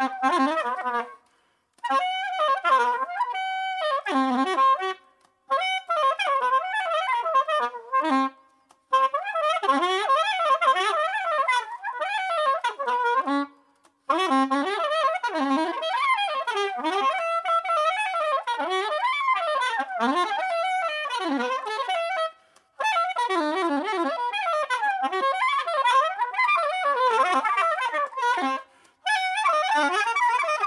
Ha ha ha ha ha!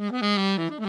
Mm-hmm.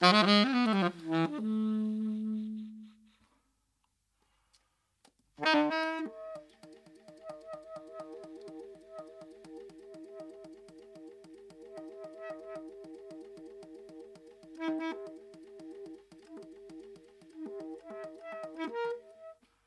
Mm-hmm.